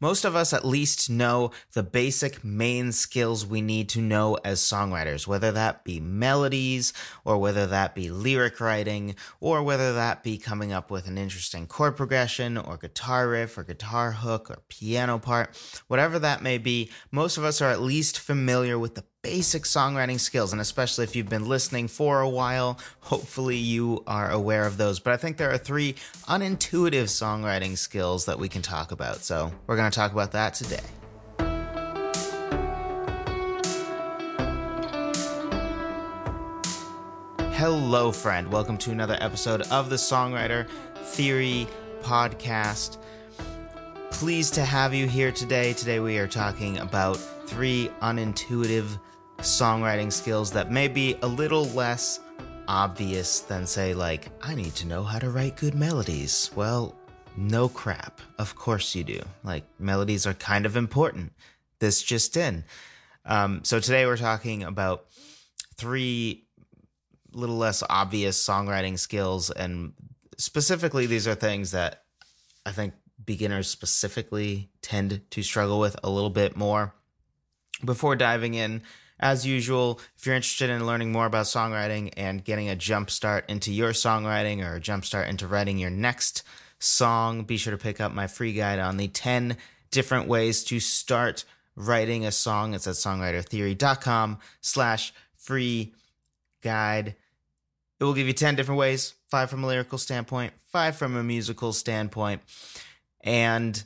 Most of us at least know the basic main skills we need to know as songwriters, whether that be melodies, or whether that be lyric writing, or whether that be coming up with an interesting chord progression, or guitar riff, or guitar hook, or piano part, whatever that may be. Most of us are at least familiar with the basic songwriting skills. And especially if you've been listening for a while, hopefully you are aware of those. But I think there are three unintuitive songwriting skills that we can talk about. So we're going to talk about that today. Hello, friend. Welcome to another episode of the Songwriter Theory Podcast. Pleased to have you here today. Today, we are talking about three unintuitive songwriting skills that may be a little less obvious than, say, like, I need to know how to write good melodies. Well, no crap. Of course you do. Like, melodies are kind of important. This just in. Um, so today we're talking about three little less obvious songwriting skills, and specifically, these are things that I think beginners specifically tend to struggle with a little bit more. Before diving in, as usual, if you're interested in learning more about songwriting and getting a jump start into your songwriting or a jump start into writing your next song, be sure to pick up my free guide on the 10 different ways to start writing a song. It's at songwritertheory.com slash free guide. It will give you 10 different ways, five from a lyrical standpoint, five from a musical standpoint. And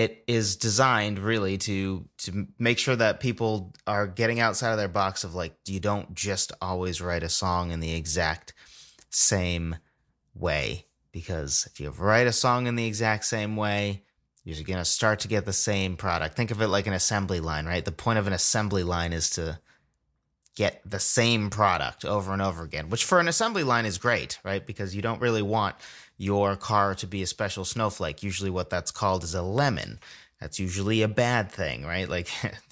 it is designed really to to make sure that people are getting outside of their box of like you don't just always write a song in the exact same way. Because if you write a song in the exact same way you're going to start to get the same product. Think of it like an assembly line right? The point of an assembly line is to get the same product over and over again which for an assembly line is great right because you don't really want your car to be a special snowflake. Usually, what that's called is a lemon. That's usually a bad thing, right? Like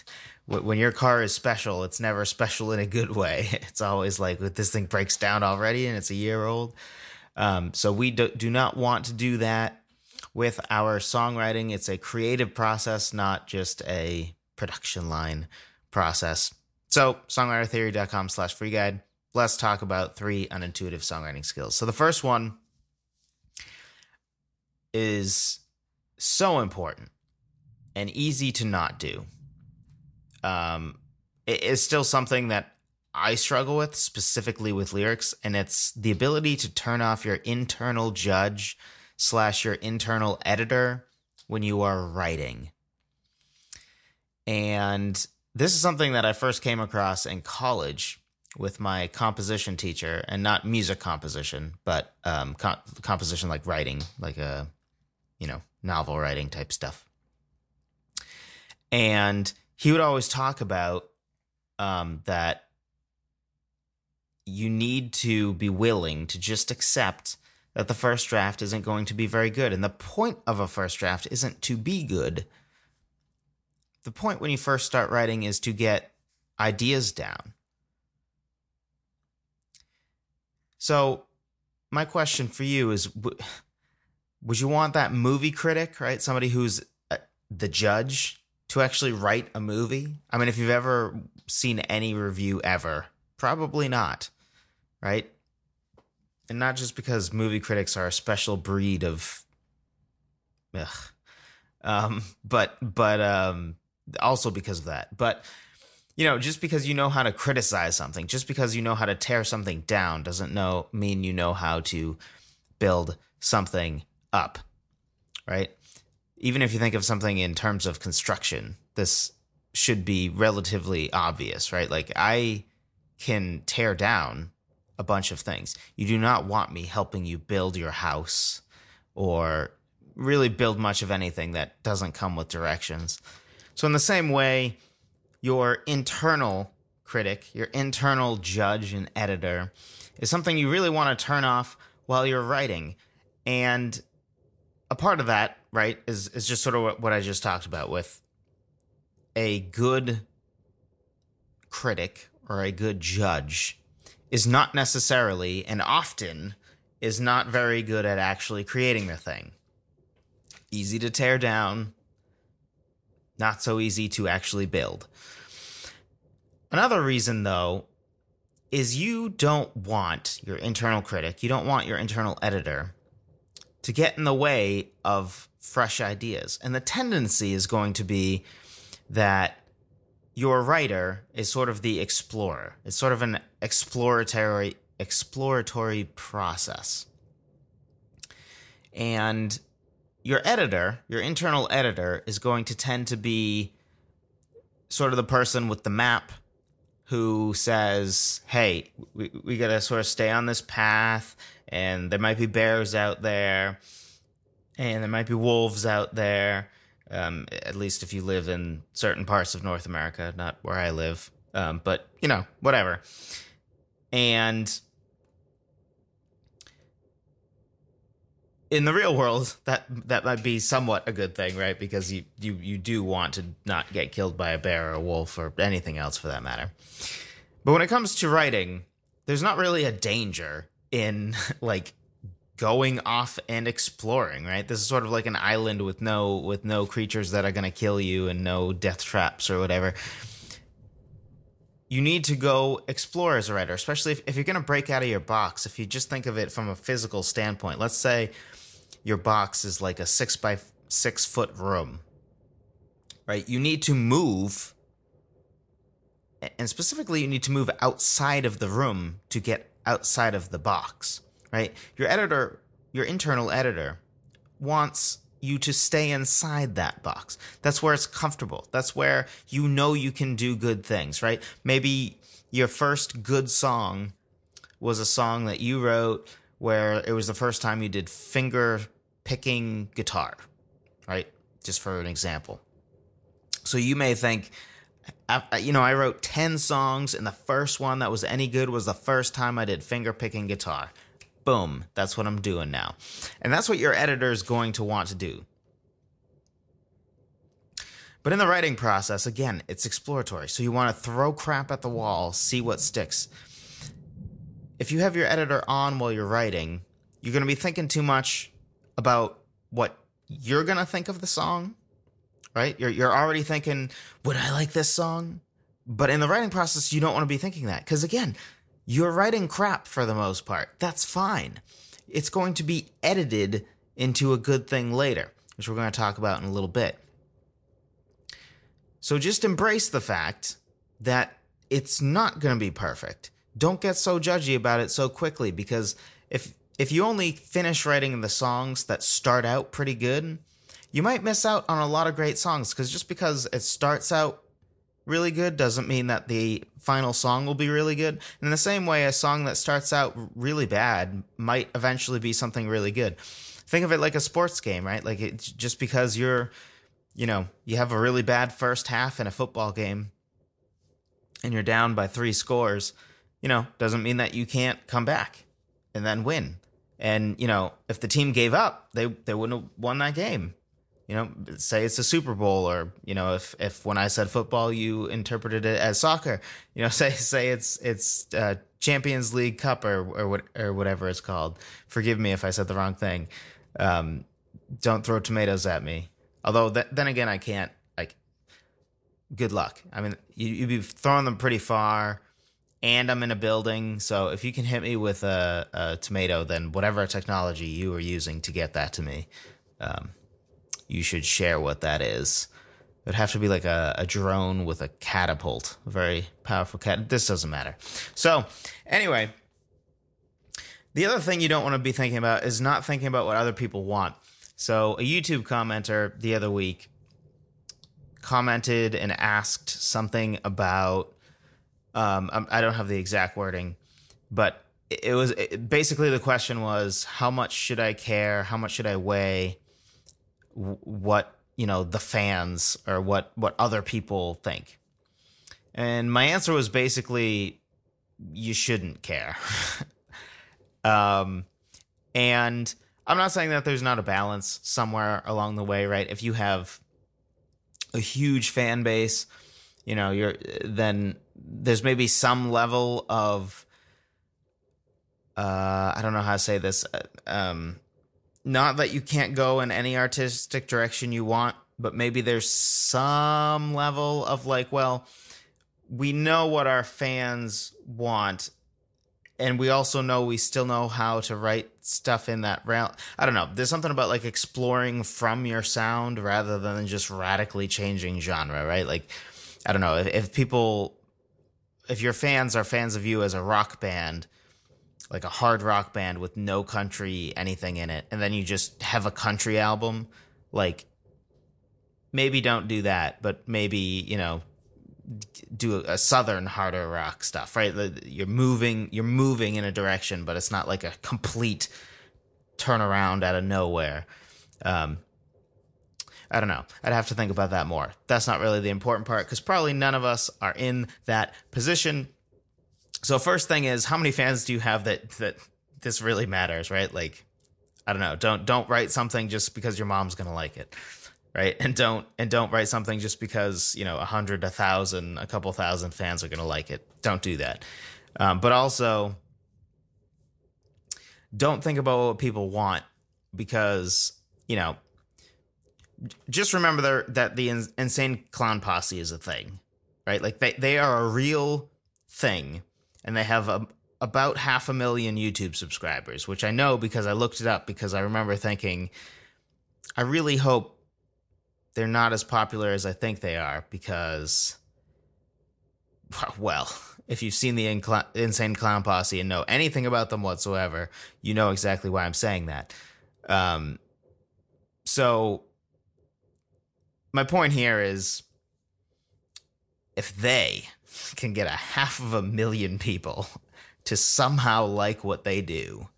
when your car is special, it's never special in a good way. It's always like this thing breaks down already and it's a year old. Um, so we do, do not want to do that with our songwriting. It's a creative process, not just a production line process. So songwritertheory.com slash free guide. Let's talk about three unintuitive songwriting skills. So the first one is so important and easy to not do. Um, it is still something that I struggle with, specifically with lyrics, and it's the ability to turn off your internal judge slash your internal editor when you are writing. And this is something that I first came across in college with my composition teacher, and not music composition, but um, co- composition like writing, like a you know, novel writing type stuff. And he would always talk about um, that you need to be willing to just accept that the first draft isn't going to be very good. And the point of a first draft isn't to be good. The point when you first start writing is to get ideas down. So, my question for you is would you want that movie critic, right? Somebody who's uh, the judge to actually write a movie? I mean, if you've ever seen any review ever, probably not, right? And not just because movie critics are a special breed of, ugh, um, but but um, also because of that. But you know, just because you know how to criticize something, just because you know how to tear something down, doesn't know mean you know how to build something up, right? Even if you think of something in terms of construction, this should be relatively obvious, right? Like I can tear down a bunch of things. You do not want me helping you build your house or really build much of anything that doesn't come with directions. So, in the same way, your internal critic, your internal judge and editor is something you really want to turn off while you're writing. And a part of that, right, is is just sort of what I just talked about with a good critic or a good judge is not necessarily and often is not very good at actually creating the thing. Easy to tear down, not so easy to actually build. Another reason, though, is you don't want your internal critic, you don't want your internal editor to get in the way of fresh ideas. And the tendency is going to be that your writer is sort of the explorer. It's sort of an exploratory exploratory process. And your editor, your internal editor is going to tend to be sort of the person with the map who says, "Hey, we we got to sort of stay on this path and there might be bears out there and there might be wolves out there um, at least if you live in certain parts of North America, not where I live. Um, but you know, whatever. And in the real world, that that might be somewhat a good thing, right? Because you you you do want to not get killed by a bear or a wolf or anything else for that matter. But when it comes to writing, there's not really a danger in like going off and exploring, right? This is sort of like an island with no with no creatures that are going to kill you and no death traps or whatever. You need to go explore as a writer, especially if, if you're going to break out of your box. If you just think of it from a physical standpoint, let's say your box is like a six by six foot room, right? You need to move, and specifically, you need to move outside of the room to get outside of the box right? Your editor, your internal editor, wants you to stay inside that box. That's where it's comfortable. That's where you know you can do good things, right? Maybe your first good song was a song that you wrote where it was the first time you did finger picking guitar, right? Just for an example. So you may think, you know, I wrote 10 songs, and the first one that was any good was the first time I did finger picking guitar. Boom, that's what I'm doing now. And that's what your editor is going to want to do. But in the writing process, again, it's exploratory. So you want to throw crap at the wall, see what sticks. If you have your editor on while you're writing, you're going to be thinking too much about what you're going to think of the song, right? You're, you're already thinking, would I like this song? But in the writing process, you don't want to be thinking that. Because again, you're writing crap for the most part. That's fine. It's going to be edited into a good thing later, which we're going to talk about in a little bit. So just embrace the fact that it's not going to be perfect. Don't get so judgy about it so quickly because if if you only finish writing the songs that start out pretty good, you might miss out on a lot of great songs because just because it starts out really good doesn't mean that the final song will be really good. In the same way, a song that starts out really bad might eventually be something really good. Think of it like a sports game, right? Like just because you're, you know, you have a really bad first half in a football game and you're down by three scores, you know, doesn't mean that you can't come back and then win. And, you know, if the team gave up, they, they wouldn't have won that game you know, say it's a Super Bowl, or you know, if if when I said football, you interpreted it as soccer, you know, say say it's it's uh, Champions League Cup or or what or whatever it's called. Forgive me if I said the wrong thing. Um, don't throw tomatoes at me. Although th- then again, I can't. Like, good luck. I mean, you you'd be throwing them pretty far, and I'm in a building. So if you can hit me with a, a tomato, then whatever technology you were using to get that to me. Um, you should share what that is. It would have to be like a, a drone with a catapult, a very powerful cat. This doesn't matter. So, anyway, the other thing you don't want to be thinking about is not thinking about what other people want. So, a YouTube commenter the other week commented and asked something about, um, I don't have the exact wording, but it was it, basically the question was, how much should I care? How much should I weigh? What you know the fans or what what other people think. And my answer was basically you shouldn't care. Um and i'm not saying that there's not a balance somewhere along the way right? If you have a huge fan base you know you're then there's maybe some level of uh i don't know how to say this uh, um not that you can't go in any artistic direction you want but maybe there's some level of like, well, we know what our fans want and we also know we still know how to write stuff in that realm. I don't know. There's something about like exploring from your sound rather than just radically changing genre, right? Like, I don't know if, if people, if your fans are fans of you as a rock band, like a hard rock band with no country anything in it, and then you just have a country album, like maybe don't do that, but maybe you know do a southern harder rock stuff, right? You're moving, you're moving in a direction, but it's not like a complete turnaround out of nowhere. Um, I don't know. I'd have to think about that more. That's not really the important part because probably none of us are in that position. So first thing is, how many fans do you have that that this really matters, right? Like, I don't know. Don't don't write something just because your mom's gonna like it right? And don't and don't write something just because you know a hundred a thousand a couple thousand fans are to like it. Don't do that. Um, but also don't think about what people want because you know just remember there, that the insane clown posse is a thing right? Like they, they are a real thing and they have a, about half a million youtube subscribers which i know because i looked it up because i remember thinking i really hope they're not as popular as I think they are because, well, if you've seen the Incl- Insane Clown Posse and know anything about them whatsoever, you know exactly why I'm saying that. Um, so, my point here is if they can get a half of a million people to somehow like what they do,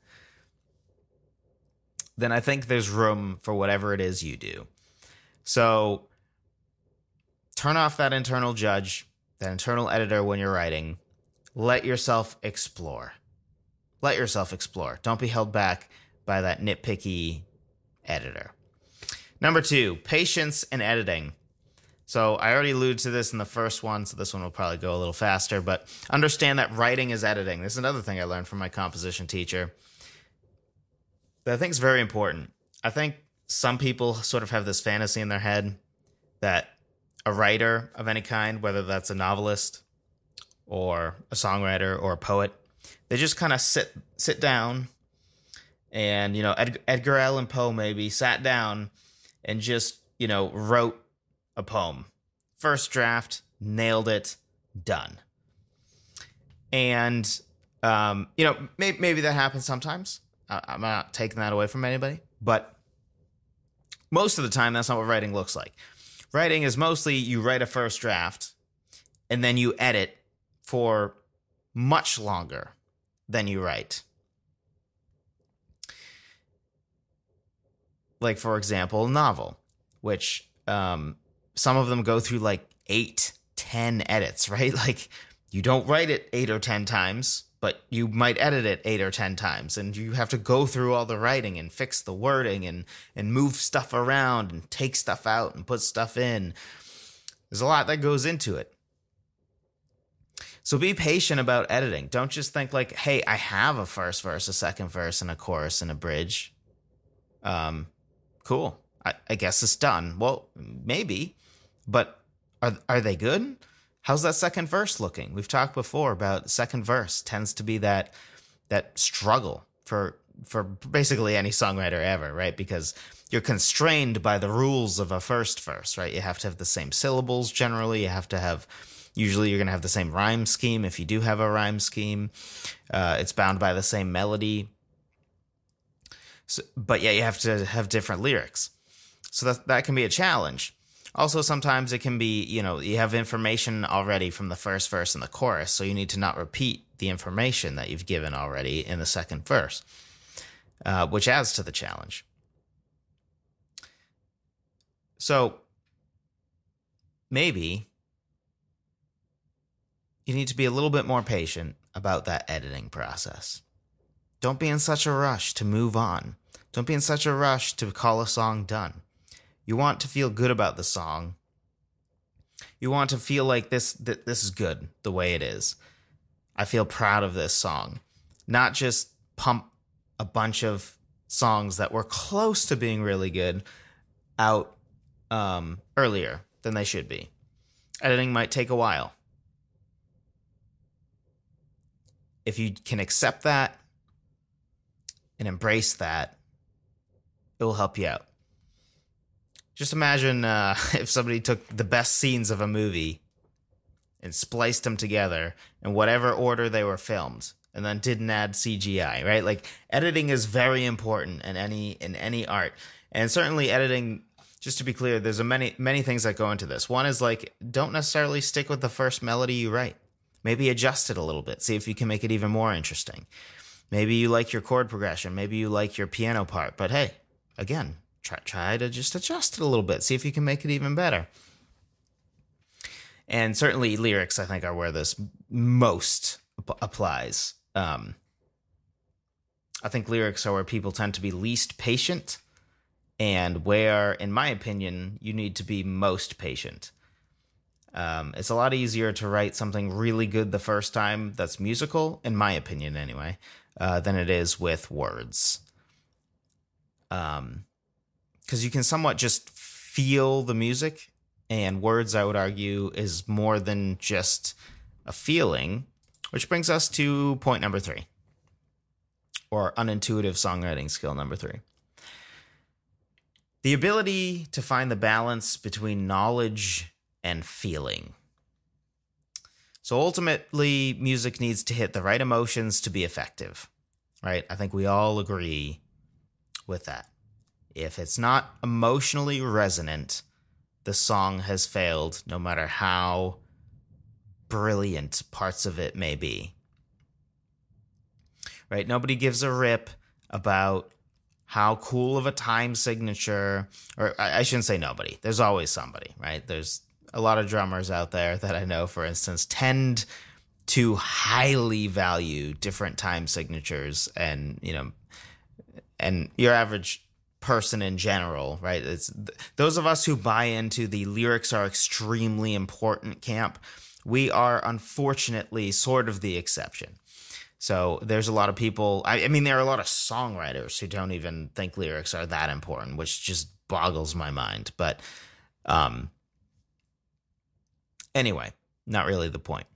then I think there's room for whatever it is you do. So turn off that internal judge, that internal editor when you're writing. Let yourself explore. Let yourself explore. Don't be held back by that nitpicky editor. Number two, patience and editing. So I already alluded to this in the first one, so this one will probably go a little faster, but understand that writing is editing. This is another thing I learned from my composition teacher that I think is very important. I think some people sort of have this fantasy in their head that a writer of any kind, whether that's a novelist or a songwriter or a poet, they just kind of sit sit down and you know Ed, Edgar Allan Poe maybe sat down and just you know wrote a poem, first draft, nailed it, done. And um, you know maybe, maybe that happens sometimes. I, I'm not taking that away from anybody, but most of the time, that's not what writing looks like. Writing is mostly you write a first draft and then you edit for much longer than you write. Like, for example, a novel, which um, some of them go through like eight, ten edits, right? Like, you don't write it eight or 10 times but you might edit it eight or ten times and you have to go through all the writing and fix the wording and and move stuff around and take stuff out and put stuff in. There's a lot that goes into it. So be patient about editing. Don't just think like hey i have a first verse a second verse and a chorus and a bridge. Um cool. I, I guess it's done. Well maybe but are are they good How's that second verse looking? We've talked before about second verse tends to be that that struggle for for basically any songwriter ever, right? Because you're constrained by the rules of a first verse, right? You have to have the same syllables generally. You have to have usually you're going to have the same rhyme scheme if you do have a rhyme scheme. Uh, it's bound by the same melody. So, but yeah, you have to have different lyrics. So that that can be a challenge. Also, sometimes it can be, you know, you have information already from the first verse and the chorus, so you need to not repeat the information that you've given already in the second verse, uh, which adds to the challenge. So, maybe you need to be a little bit more patient about that editing process. Don't be in such a rush to move on. Don't be in such a rush to call a song done. You want to feel good about the song. You want to feel like this th- this is good the way it is. I feel proud of this song. Not just pump a bunch of songs that were close to being really good out um, earlier than they should be. Editing might take a while. If you can accept that and embrace that, it will help you out. Just imagine uh, if somebody took the best scenes of a movie and spliced them together in whatever order they were filmed and then didn't add CGI, right? Like editing is very important in any in any art. And certainly editing just to be clear, there's a many many things that go into this. One is like don't necessarily stick with the first melody you write. Maybe adjust it a little bit. See if you can make it even more interesting. Maybe you like your chord progression, maybe you like your piano part, but hey, again, try try to just adjust it a little bit. See if you can make it even better. And certainly lyrics I think are where this most applies. Um, I think lyrics are where people tend to be least patient and where, in my opinion, you need to be most patient. Um, it's a lot easier to write something really good the first time that's musical, in my opinion, anyway, uh, than it is with words. Um, because you can somewhat just feel the music, and words, I would argue, is more than just a feeling. Which brings us to point number three, or unintuitive songwriting skill number three. The ability to find the balance between knowledge and feeling. So ultimately, music needs to hit the right emotions to be effective, right? I think we all agree with that. If it's not emotionally resonant, the song has failed, no matter how brilliant parts of it may be. Right? Nobody gives a rip about how cool of a time signature, or I, shouldn't say nobody. There's always somebody, right? There's a lot of drummers out there that I know, for instance, tend to highly value different time signatures and, you know, and your average person in general, right? It's those of us who buy into the lyrics are extremely important camp. We are unfortunately sort of the exception. So there's a lot of people. I, I, mean, there are a lot of songwriters who don't even think lyrics are that important, which just boggles my mind. But um, anyway, not really the point.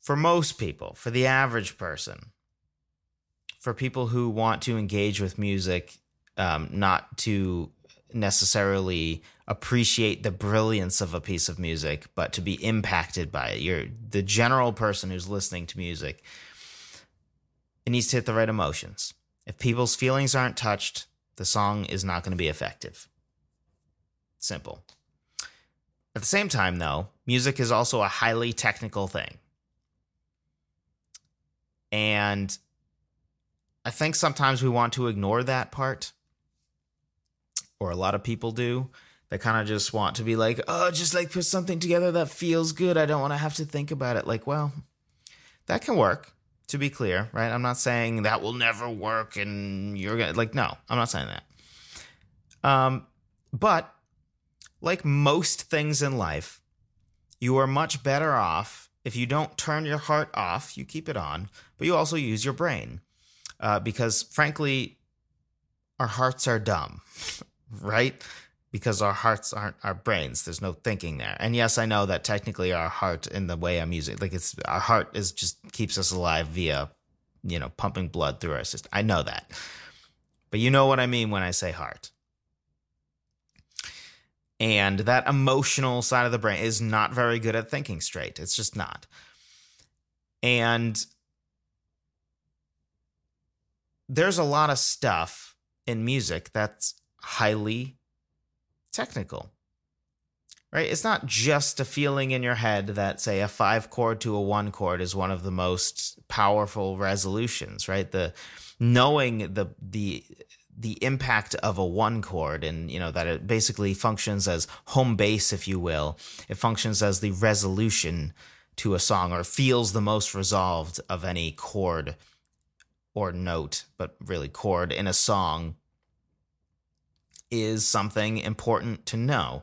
For most people, for the average person, for people who want to engage with music, um, not to necessarily appreciate the brilliance of a piece of music, but to be impacted by it. You're the general person who's listening to music. It needs to hit the right emotions. If people's feelings aren't touched, the song is not going to be effective. Simple. At the same time, though, music is also a highly technical thing. And I think sometimes we want to ignore that part, or a lot of people do They kind of just want to be like, oh, just like put something together that feels good. I don't want to have to think about it. Like, well, that can work, to be clear, right? I'm not saying that will never work and you're going to, like, no, I'm not saying that. Um, but like most things in life, you are much better off if you don't turn your heart off, you keep it on, but you also use your brain. Uh, because frankly, our hearts are dumb, right? because our hearts aren't our brains. There's no thinking there. And yes, I know that technically our heart in the way I'm using like it's our heart is just keeps us alive via, you know, pumping blood through our system. I know that. But you know what I mean when I say heart. And that emotional side of the brain is not very good at thinking straight. It's just not. And there's a lot of stuff in music that's highly technical. Right? It's not just a feeling in your head that say a 5 chord to a 1 chord is one of the most powerful resolutions, right? The knowing the the the impact of a one chord and you know that it basically functions as home base if you will it functions as the resolution to a song or feels the most resolved of any chord or note but really chord in a song is something important to know,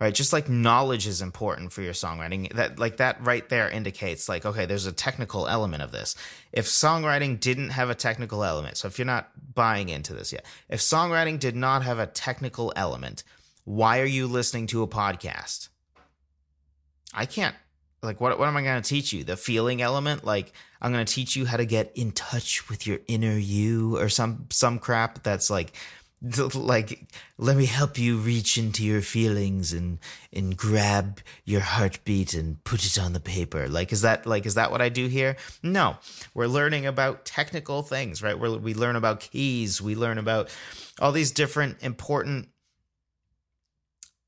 right? Just like knowledge is important for your songwriting. That like that right there indicates like okay, there's a technical element of this. If songwriting didn't have a technical element, so if you're not buying into this yet, if songwriting did not have a technical element, why are you listening to a podcast? I can't like what what am I going to teach you? The feeling element? Like I'm going to teach you how to get in touch with your inner you or some some crap that's like like let me help you reach into your feelings and and grab your heartbeat and put it on the paper like is that like is that what i do here no we're learning about technical things right we we learn about keys we learn about all these different important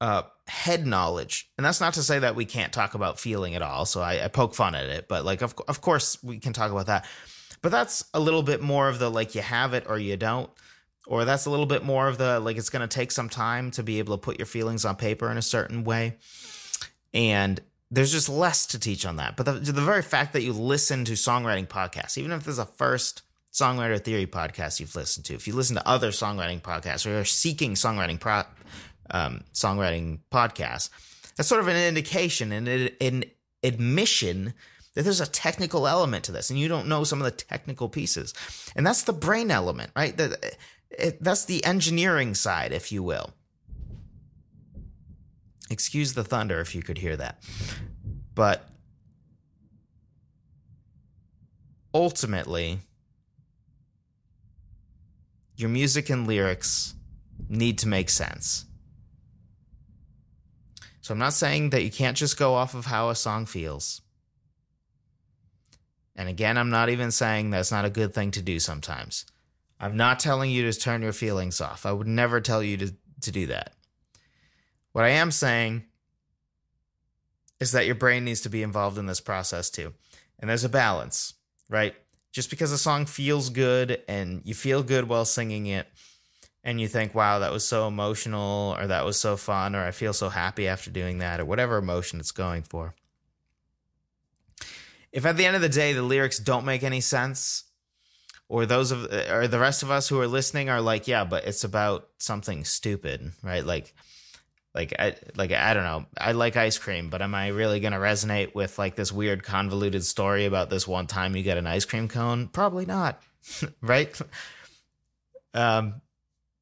uh head knowledge. And that's not to say that we can't talk about feeling at all. So i, I poke fun at it but like of, of course we can talk about that. But that's a little bit more of the like you have it or you don't. Or that's a little bit more of the like it's going to take some time to be able to put your feelings on paper in a certain way. And there's just less to teach on that. But the, the very fact that you listen to songwriting podcasts even if there's a first songwriter theory podcast you've listened to if you listen to other songwriting podcasts or you're seeking songwriting pro, um, songwriting podcasts that's sort of an indication and an admission that there's a technical element to this and you don't know some of the technical pieces and that's the brain element right that that's the engineering side, if you will. Excuse the thunder if you could hear that. But ultimately, your music and lyrics need to make sense. So I'm not saying that you can't just go off of how a song feels. And again, I'm not even saying that's not a good thing to do sometimes. I'm not telling you to turn your feelings off. I would never tell you to, to do that. What I am saying is that your brain needs to be involved in this process too. And there's a balance, right? Just because a song feels good and you feel good while singing it, and you think, wow, that was so emotional, or that was so fun, or I feel so happy after doing that, or whatever emotion it's going for. If at the end of the day the lyrics don't make any sense, or those of or the rest of us who are listening are like, yeah, but it's about something stupid, right? Like like I like I don't know. I like ice cream, but am I really going to resonate with like this weird convoluted story about this one time you get an ice cream cone? Probably not. right? Um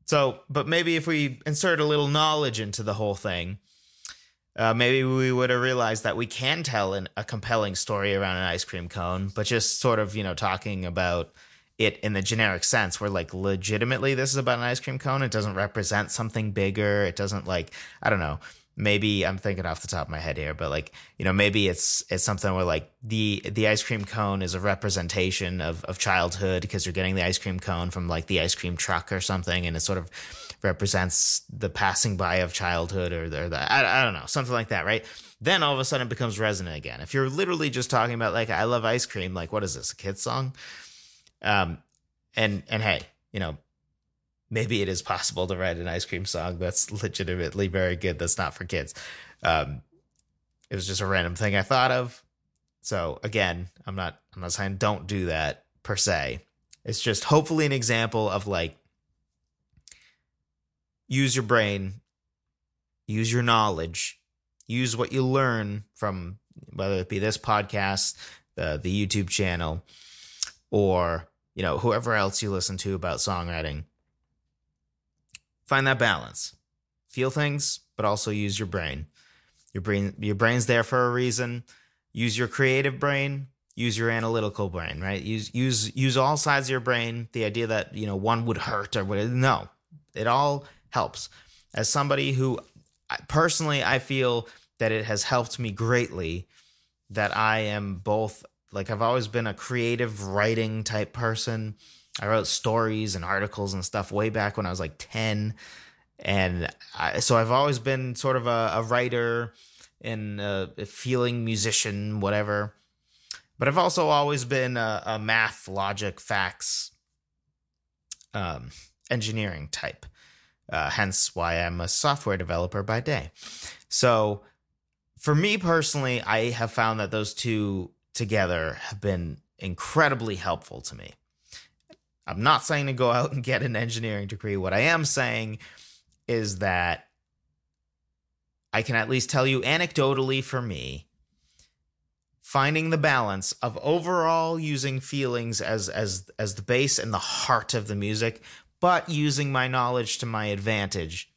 so, but maybe if we insert a little knowledge into the whole thing, uh, maybe we would have realized that we can tell an, a compelling story around an ice cream cone, but just sort of, you know, talking about it in the generic sense where like legitimately this is about an ice cream cone? It doesn't represent something bigger. It doesn't like i don't know maybe i'm thinking off the top of my head here but like you know maybe it's it's something where like the the ice cream cone is a representation of of childhood because you're getting the ice cream cone from like the ice cream truck or something and it sort of represents the passing by of childhood or the, or the I, I don't know something like that right? Then all of a sudden it becomes resonant again. If you're literally just talking about like i love ice cream like what is this a kid song? Um, and and hey, you know, maybe it is possible to write an ice cream song that's legitimately very good. That's not for kids. Um, it was just a random thing I thought of. So again, I'm not I'm not saying don't do that per se. It's just hopefully an example of like use your brain, use your knowledge, use what you learn from whether it be this podcast, the the YouTube channel, or you know whoever else you listen to about songwriting find that balance. Feel things but also use your brain. Your brain your brain's there for a reason. Use your creative brain. Use your analytical brain right? Use use use all sides of your brain. The idea that you know one would hurt or what no. It all helps. As somebody who personally i feel that it has helped me greatly that i am both like I've always been a creative writing type person. I wrote stories and articles and stuff way back when I was like 10. And I, so I've always been sort of a, a writer and a, a, feeling musician, whatever. But I've also always been a, a math, logic, facts, um, engineering type. Uh, hence why I'm a software developer by day. So for me personally, I have found that those two together have been incredibly helpful to me. I'm not saying to go out and get an engineering degree. What I am saying is that I can at least tell you anecdotally for me, finding the balance of overall using feelings as as as the base and the heart of the music, but using my knowledge to my advantage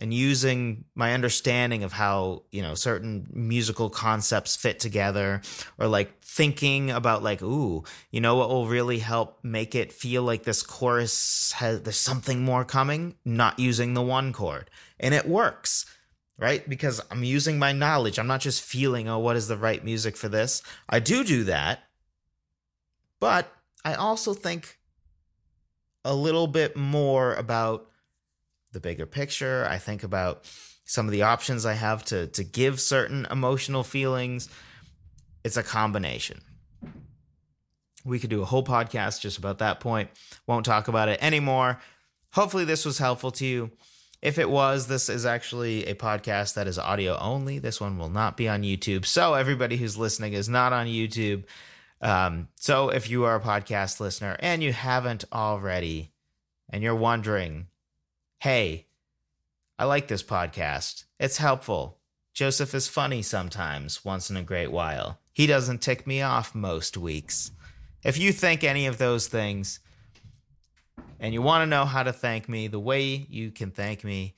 and using my understanding of how you know certain musical concepts fit together or like thinking about like ooh you know what will really help make it feel like this chorus has there's something more coming? Not using the one chord. And it works right? Because i'm using my knowledge. I'm not just feeling oh what is the right music for this? I do do that. But i also think a little bit more about the bigger picture. I think about some of the options I have to to give certain emotional feelings. It's a combination. We could do a whole podcast just about that point. Won't talk about it anymore. Hopefully this was helpful to you. If it was, this is actually a podcast that is audio only. This one will not be on YouTube. So everybody who's listening is not on YouTube. Um, so if you are a podcast listener and you haven't already, and you're wondering hey, I like this podcast. It's helpful. Joseph is funny sometimes, once in a great while. He doesn't tick me off most weeks. If you think any of those things and you want to know how to thank me, the way you can thank me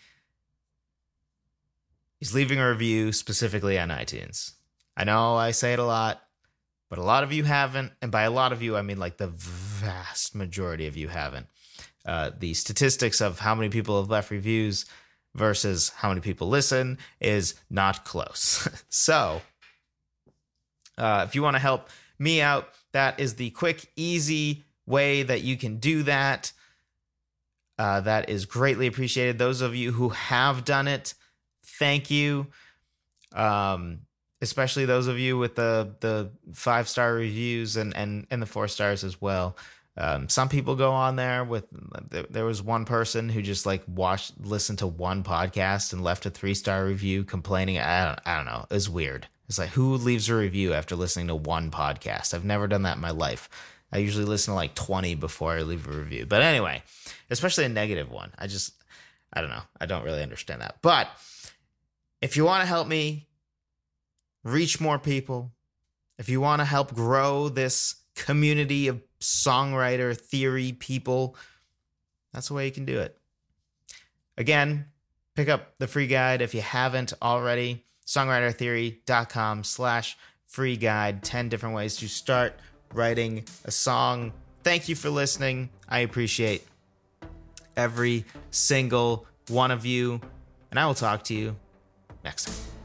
is leaving a review specifically on iTunes. I know I say it a lot, but a lot of you haven't. And by a lot of you, I mean like the vast majority of you haven't. Uh, the statistics of how many people have left reviews versus how many people listen is not close. so, uh, if you want to help me out, that is the quick, easy way that you can do that. Uh, that is greatly appreciated. Those of you who have done it, thank you. Um, especially those of you with the the five star reviews and and and the four stars as well. Um, some people go on there with. There was one person who just like watched, listened to one podcast and left a three star review complaining. I don't, I don't know. It was weird. It's like who leaves a review after listening to one podcast? I've never done that in my life. I usually listen to like twenty before I leave a review. But anyway, especially a negative one. I just, I don't know. I don't really understand that. But if you want to help me reach more people, if you want to help grow this community of songwriter theory people, that's the way you can do it. Again, pick up the free guide if you haven't already. Songwritertheory.com slash free guide. 10 different ways to start writing a song. Thank you for listening. I appreciate every single one of you. And I will talk to you next time.